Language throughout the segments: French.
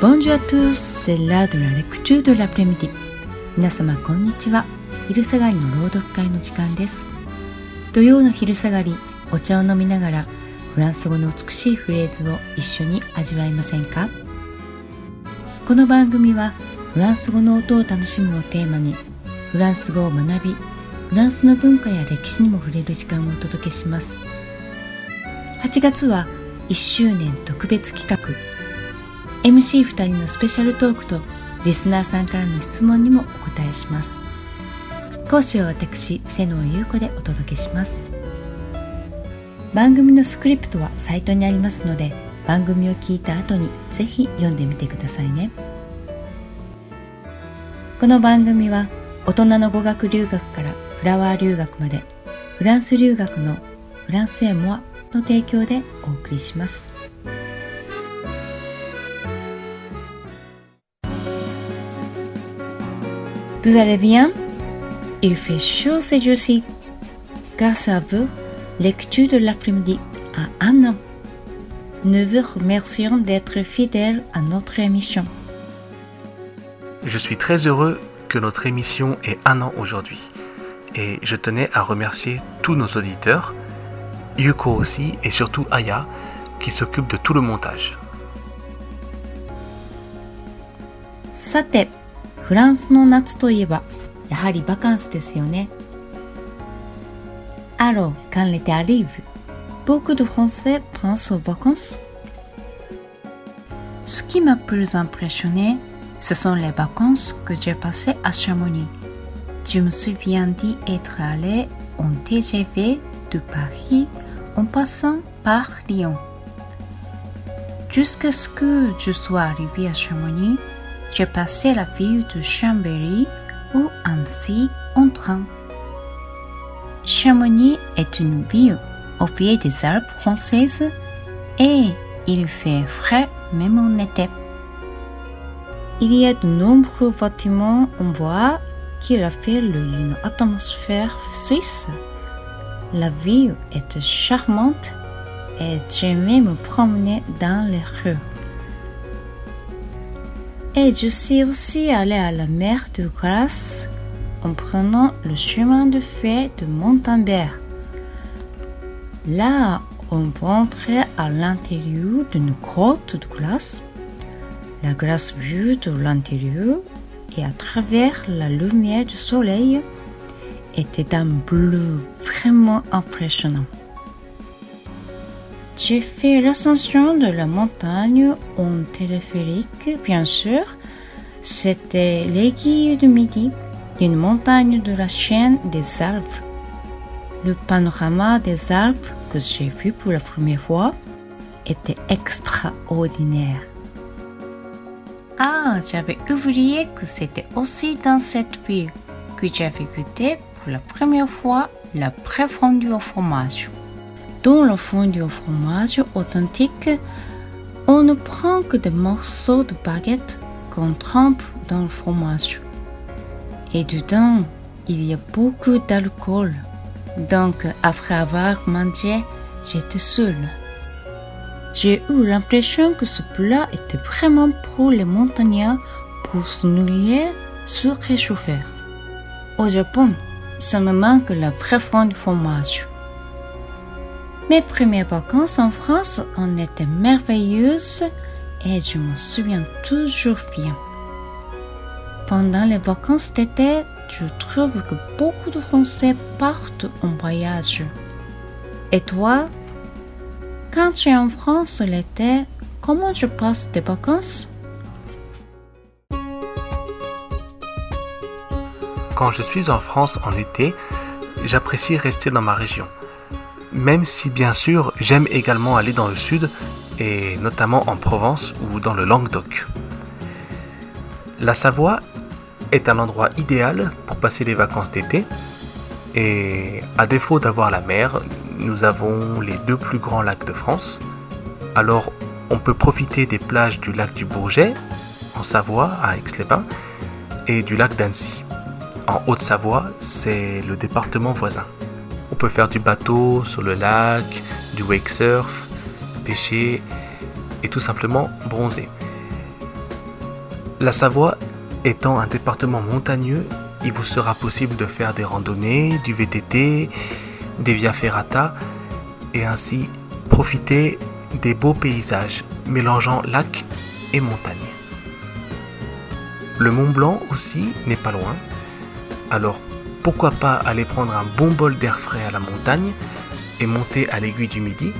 Bonjour à tous, c'est l'heure de la lecture de l'après-midi. 皆様こんにちは。昼下がりの朗読会の時間です。土曜の昼下がり、お茶を飲みながらフランス語の美しいフレーズを一緒に味わいませんか？この番組はフランス語の音を楽しむをテーマにフランス語を学びフランスの文化や歴史にも触れる時間をお届けします8月は1周年特別企画 MC2 人のスペシャルトークとリスナーさんからの質問にもお答えします。講師は私瀬能優子でお届けします。番組のスクリプトはサイトにありますので番組を聞いた後にぜひ読んでみてくださいね。この番組は大人の語学留学からフラワー留学までフランス留学のフランスエモアの提供でお送りします。Vous allez bien? Il fait chaud ces jours-ci. Grâce à vous, lecture de l'après-midi à un an. Nous vous remercions d'être fidèles à notre émission. Je suis très heureux que notre émission ait un an aujourd'hui. Et je tenais à remercier tous nos auditeurs, Yuko aussi et surtout Aya qui s'occupe de tout le montage. さてフランスの夏といえばやはりバカンスですよね Alors, quand l'été arrive, beaucoup de Français pensent aux vacances. Ce qui m'a plus impressionné, ce sont les vacances que j'ai passées à Chamonix. Je me souviens d'y être allé en TGV de Paris en passant par Lyon. Jusqu'à ce que je sois arrivé à Chamonix, j'ai passé la ville de Chambéry ou ainsi en train. Chamonix est une ville au pied des Alpes françaises et il fait frais même en été. Il y a de nombreux bâtiments en bois qui rappellent une atmosphère suisse. La ville est charmante et j'aimais me promener dans les rues. Et je suis aussi allé à la mer de Grasse en prenant le chemin de fer de Montalembert. Là, on rentrait à l'intérieur d'une grotte de glace. La glace vue de l'intérieur et à travers la lumière du soleil était d'un bleu vraiment impressionnant. J'ai fait l'ascension de la montagne en téléphérique, bien sûr. C'était l'aiguille du midi d'une montagne de la chaîne des Alpes. Le panorama des Alpes que j'ai vu pour la première fois était extraordinaire. Ah, j'avais oublié que c'était aussi dans cette ville que j'avais goûté pour la première fois la pré-fondue au fromage. Dans le fondu au fromage authentique, on ne prend que des morceaux de baguette qu'on trempe dans le fromage. Et dedans, il y a beaucoup d'alcool. Donc, après avoir mangé, j'étais seule. J'ai eu l'impression que ce plat était vraiment pour les montagnards pour se nourrir, se réchauffer. Au Japon, ça me manque la vraie du fromage. Mes premières vacances en France en étaient merveilleuses et je me souviens toujours bien. Pendant les vacances d'été, je trouve que beaucoup de Français partent en voyage. Et toi, quand tu es en France l'été, comment tu passes tes vacances? Quand je suis en France en été, j'apprécie rester dans ma région même si bien sûr j'aime également aller dans le sud, et notamment en Provence ou dans le Languedoc. La Savoie est un endroit idéal pour passer les vacances d'été, et à défaut d'avoir la mer, nous avons les deux plus grands lacs de France. Alors on peut profiter des plages du lac du Bourget, en Savoie, à Aix-les-Bains, et du lac d'Annecy. En Haute-Savoie, c'est le département voisin. Faire du bateau sur le lac, du wake surf, pêcher et tout simplement bronzer. La Savoie étant un département montagneux, il vous sera possible de faire des randonnées, du VTT, des via ferrata et ainsi profiter des beaux paysages mélangeant lac et montagne. Le Mont Blanc aussi n'est pas loin, alors pourquoi pas aller prendre un bon bol d'air frais à la montagne et monter à l'aiguille du midi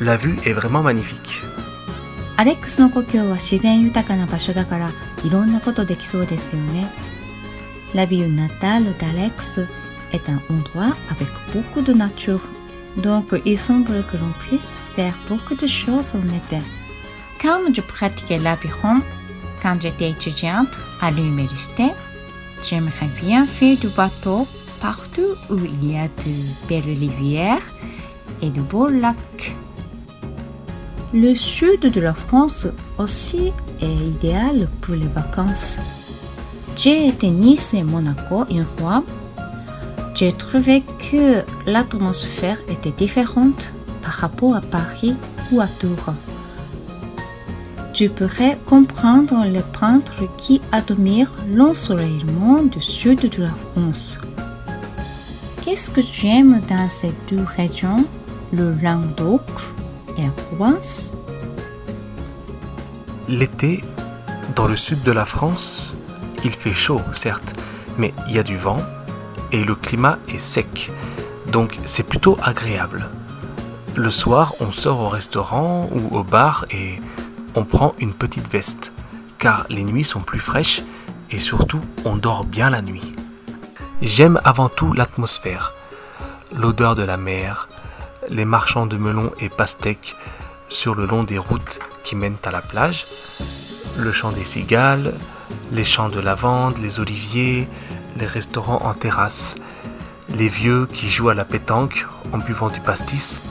La vue est vraiment magnifique. アレックスの故郷は自然豊かな場所だからいろんなことできそうですよね。La ville natale d'Alex est un endroit avec beaucoup de nature. Donc il semble que l'on puisse faire beaucoup de choses en été. Comme je pratiquais l'aviron quand j'étais étudiante à l'université, j'aimerais bien faire du bateau partout où il y a de belles rivières et de beaux lacs. Le sud de la France aussi est idéal pour les vacances. J'ai été Nice et Monaco une fois. J'ai trouvé que l'atmosphère était différente par rapport à Paris ou à Tours. Tu pourrais comprendre les peintres qui admirent l'ensoleillement du sud de la France. Qu'est-ce que tu aimes dans ces deux régions, le Languedoc et la Provence? L'été, dans le sud de la France, il fait chaud, certes, mais il y a du vent et le climat est sec, donc c'est plutôt agréable. Le soir, on sort au restaurant ou au bar et on prend une petite veste, car les nuits sont plus fraîches et surtout on dort bien la nuit. J'aime avant tout l'atmosphère, l'odeur de la mer, les marchands de melons et pastèques sur le long des routes qui mènent à la plage, le chant des cigales, les champs de lavande, les oliviers, les restaurants en terrasse, les vieux qui jouent à la pétanque en buvant du pastis.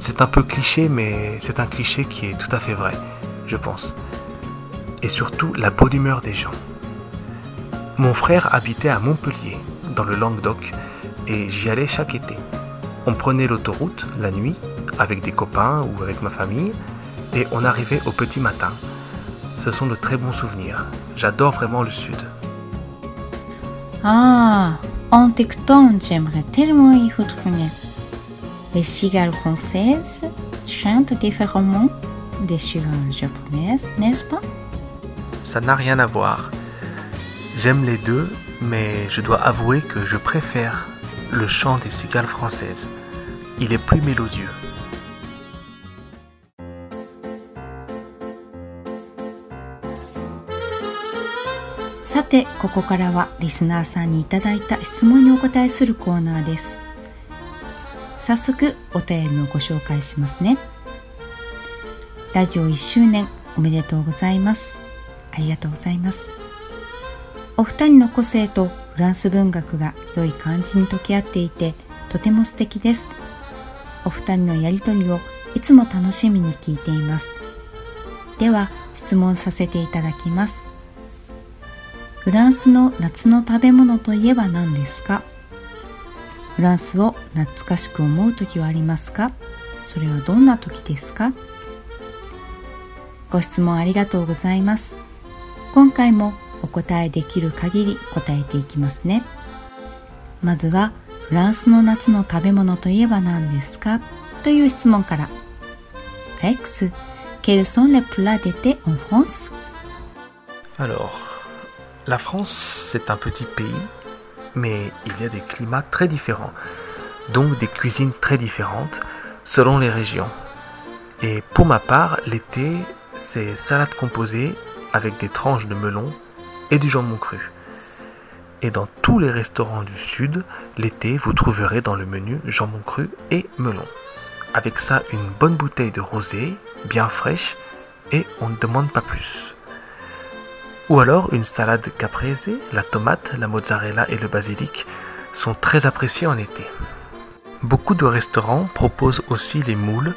C'est un peu cliché, mais c'est un cliché qui est tout à fait vrai, je pense. Et surtout la bonne humeur des gens. Mon frère habitait à Montpellier, dans le Languedoc, et j'y allais chaque été. On prenait l'autoroute la nuit avec des copains ou avec ma famille, et on arrivait au petit matin. Ce sont de très bons souvenirs. J'adore vraiment le sud. Ah, en t'écoutant, j'aimerais tellement y retourner. Les cigales françaises chantent différemment des cigales japonaises, n'est-ce pas Ça n'a rien à voir. J'aime les deux, mais je dois avouer que je préfère le chant des cigales françaises. Il est plus mélodieux. さてここからはリスナーさんにいただいた質問にお答えするコーナーです早速お便りをご紹介しますね ラジオ1周年おめでとうございます。ありがとうございます。お二人の個性とフランス文学が良い感じに溶け合っていてとても素敵です。お二人のやりとりをいつも楽しみに聞いています。では質問させていただきます。フランスの夏の食べ物といえば何ですか？フランスを懐かしく思う時はありますか？それはどんな時ですか？ご質問ありがとうございます今回もお答えできる限り答えていきますねまずはフランスの夏の食べ物といえば何ですかという質問から Rex, quels sont les plats d'été en France Alors, la France, c'est un petit pays, mais il y a des climats très différents, donc des cuisines très différentes selon les régions. Et pour ma part, l'été, c'est salade composée avec des tranches de melon et du jambon cru. Et dans tous les restaurants du sud, l'été, vous trouverez dans le menu jambon cru et melon. Avec ça, une bonne bouteille de rosé, bien fraîche, et on ne demande pas plus. Ou alors une salade caprese, la tomate, la mozzarella et le basilic sont très appréciés en été. Beaucoup de restaurants proposent aussi les moules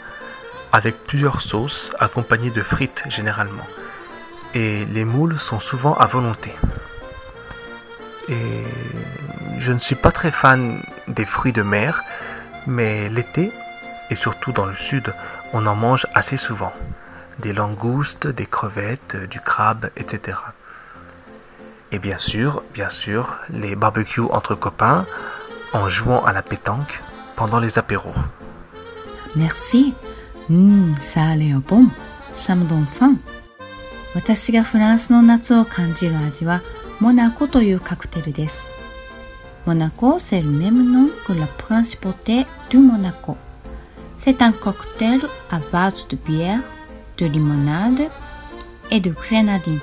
avec plusieurs sauces accompagnées de frites généralement. Et les moules sont souvent à volonté. Et je ne suis pas très fan des fruits de mer, mais l'été, et surtout dans le sud, on en mange assez souvent. des langoustes, des crevettes, du crabe, etc. Et bien sûr, bien sûr, les barbecues entre copains en jouant à la pétanque pendant les apéros. Merci. Hmm, ça a l'air bon. Ça me donne faim. 私がフランスの夏を感じる味はモナコというカクテルです。Monaco, c'est le même nom que la principauté du Monaco. C'est un cocktail à base de bière, de limonade et de grenadine.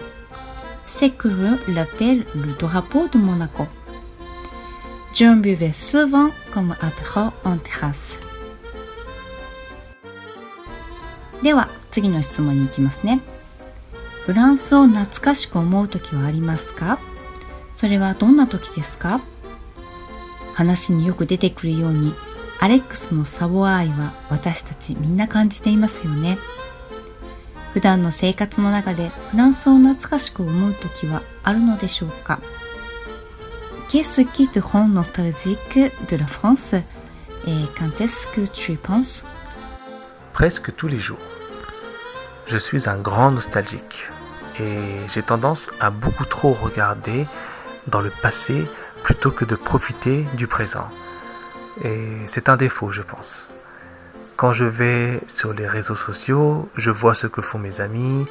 C'est que l'appelle le drapeau de Monaco. J'en buvais souvent comme apéro en terrasse. では次の質問に行きますね。フランスを懐かしく思う時はありますかそれはどんな時ですか？話によく出てくるようにアレックスのサボア愛は私たちみんな感じていますよね。普段の生活の中でフランスを懐かしく思う時はあるのでしょうか Qu'est-ce qui te rend nostalgique de la France et quand est-ce que tu penses Presque tous les jours. Je suis un grand nostalgique et j'ai tendance à beaucoup trop regarder dans le passé plutôt que de profiter du présent. Et c'est un défaut, je pense. Quand je vais sur les réseaux sociaux, je vois ce que font mes amis,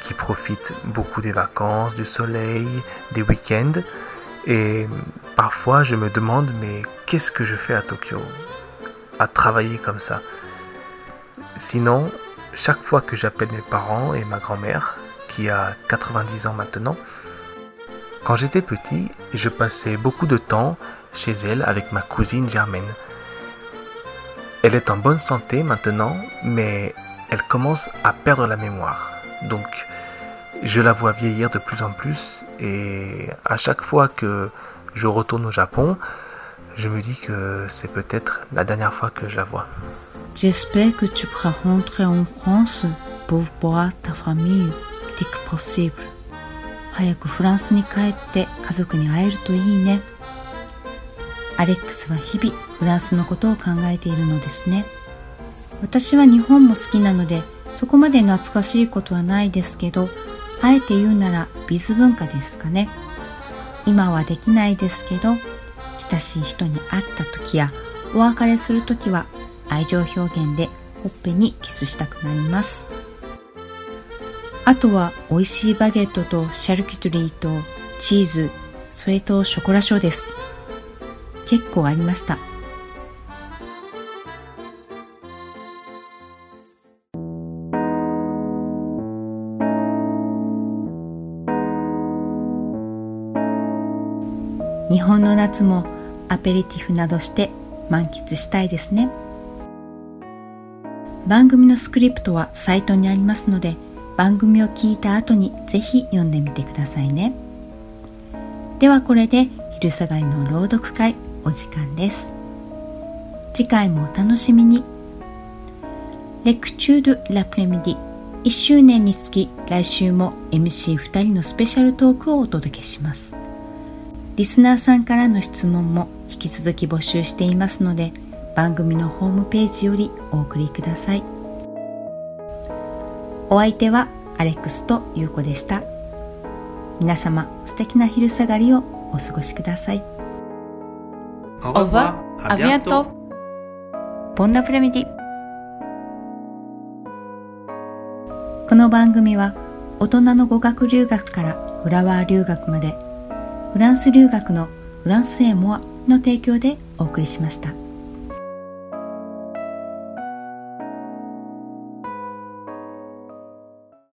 qui profitent beaucoup des vacances, du soleil, des week-ends. Et parfois, je me demande, mais qu'est-ce que je fais à Tokyo? À travailler comme ça. Sinon, chaque fois que j'appelle mes parents et ma grand-mère, qui a 90 ans maintenant, quand j'étais petit, je passais beaucoup de temps chez elle avec ma cousine Germaine. Elle est en bonne santé maintenant, mais elle commence à perdre la mémoire. Donc, je la vois vieillir de plus en plus et à chaque fois que je retourne au Japon, je me dis que c'est peut-être la dernière fois que je la vois. J'espère que tu pourras rentrer en France pour voir ta famille dès que possible. 早くフランスに帰って家族に会えるといいね。アレックスは日々フランスのことを考えているのですね。私は日本も好きなのでそこまで懐かしいことはないですけどあえて言うならビズ文化ですかね。今はできないですけど親しい人に会った時やお別れする時は愛情表現でほっぺにキスしたくなりますあとは美味しいバゲットとシャルキュトリーとチーズ、それとショコラショーです。結構ありました。日本の夏もアペリティフなどして満喫したいですね。番組のスクリプトはサイトにありますので、番組を聞いた後にぜひ読んでみてくださいね。ではこれで昼下がりの朗読会お時間です。次回もお楽しみに。レクチュール・ラプレミディ1周年につき来週も MC2 人のスペシャルトークをお届けします。リスナーさんからの質問も引き続き募集していますので番組のホームページよりお送りください。お相手はアレックスとユうコでした皆様素敵な昼下がりをお過ごしください Au revoir, à bientôt. Bon après-midi この番組は大人の語学留学からフラワー留学までフランス留学のフランスエモアの提供でお送りしました。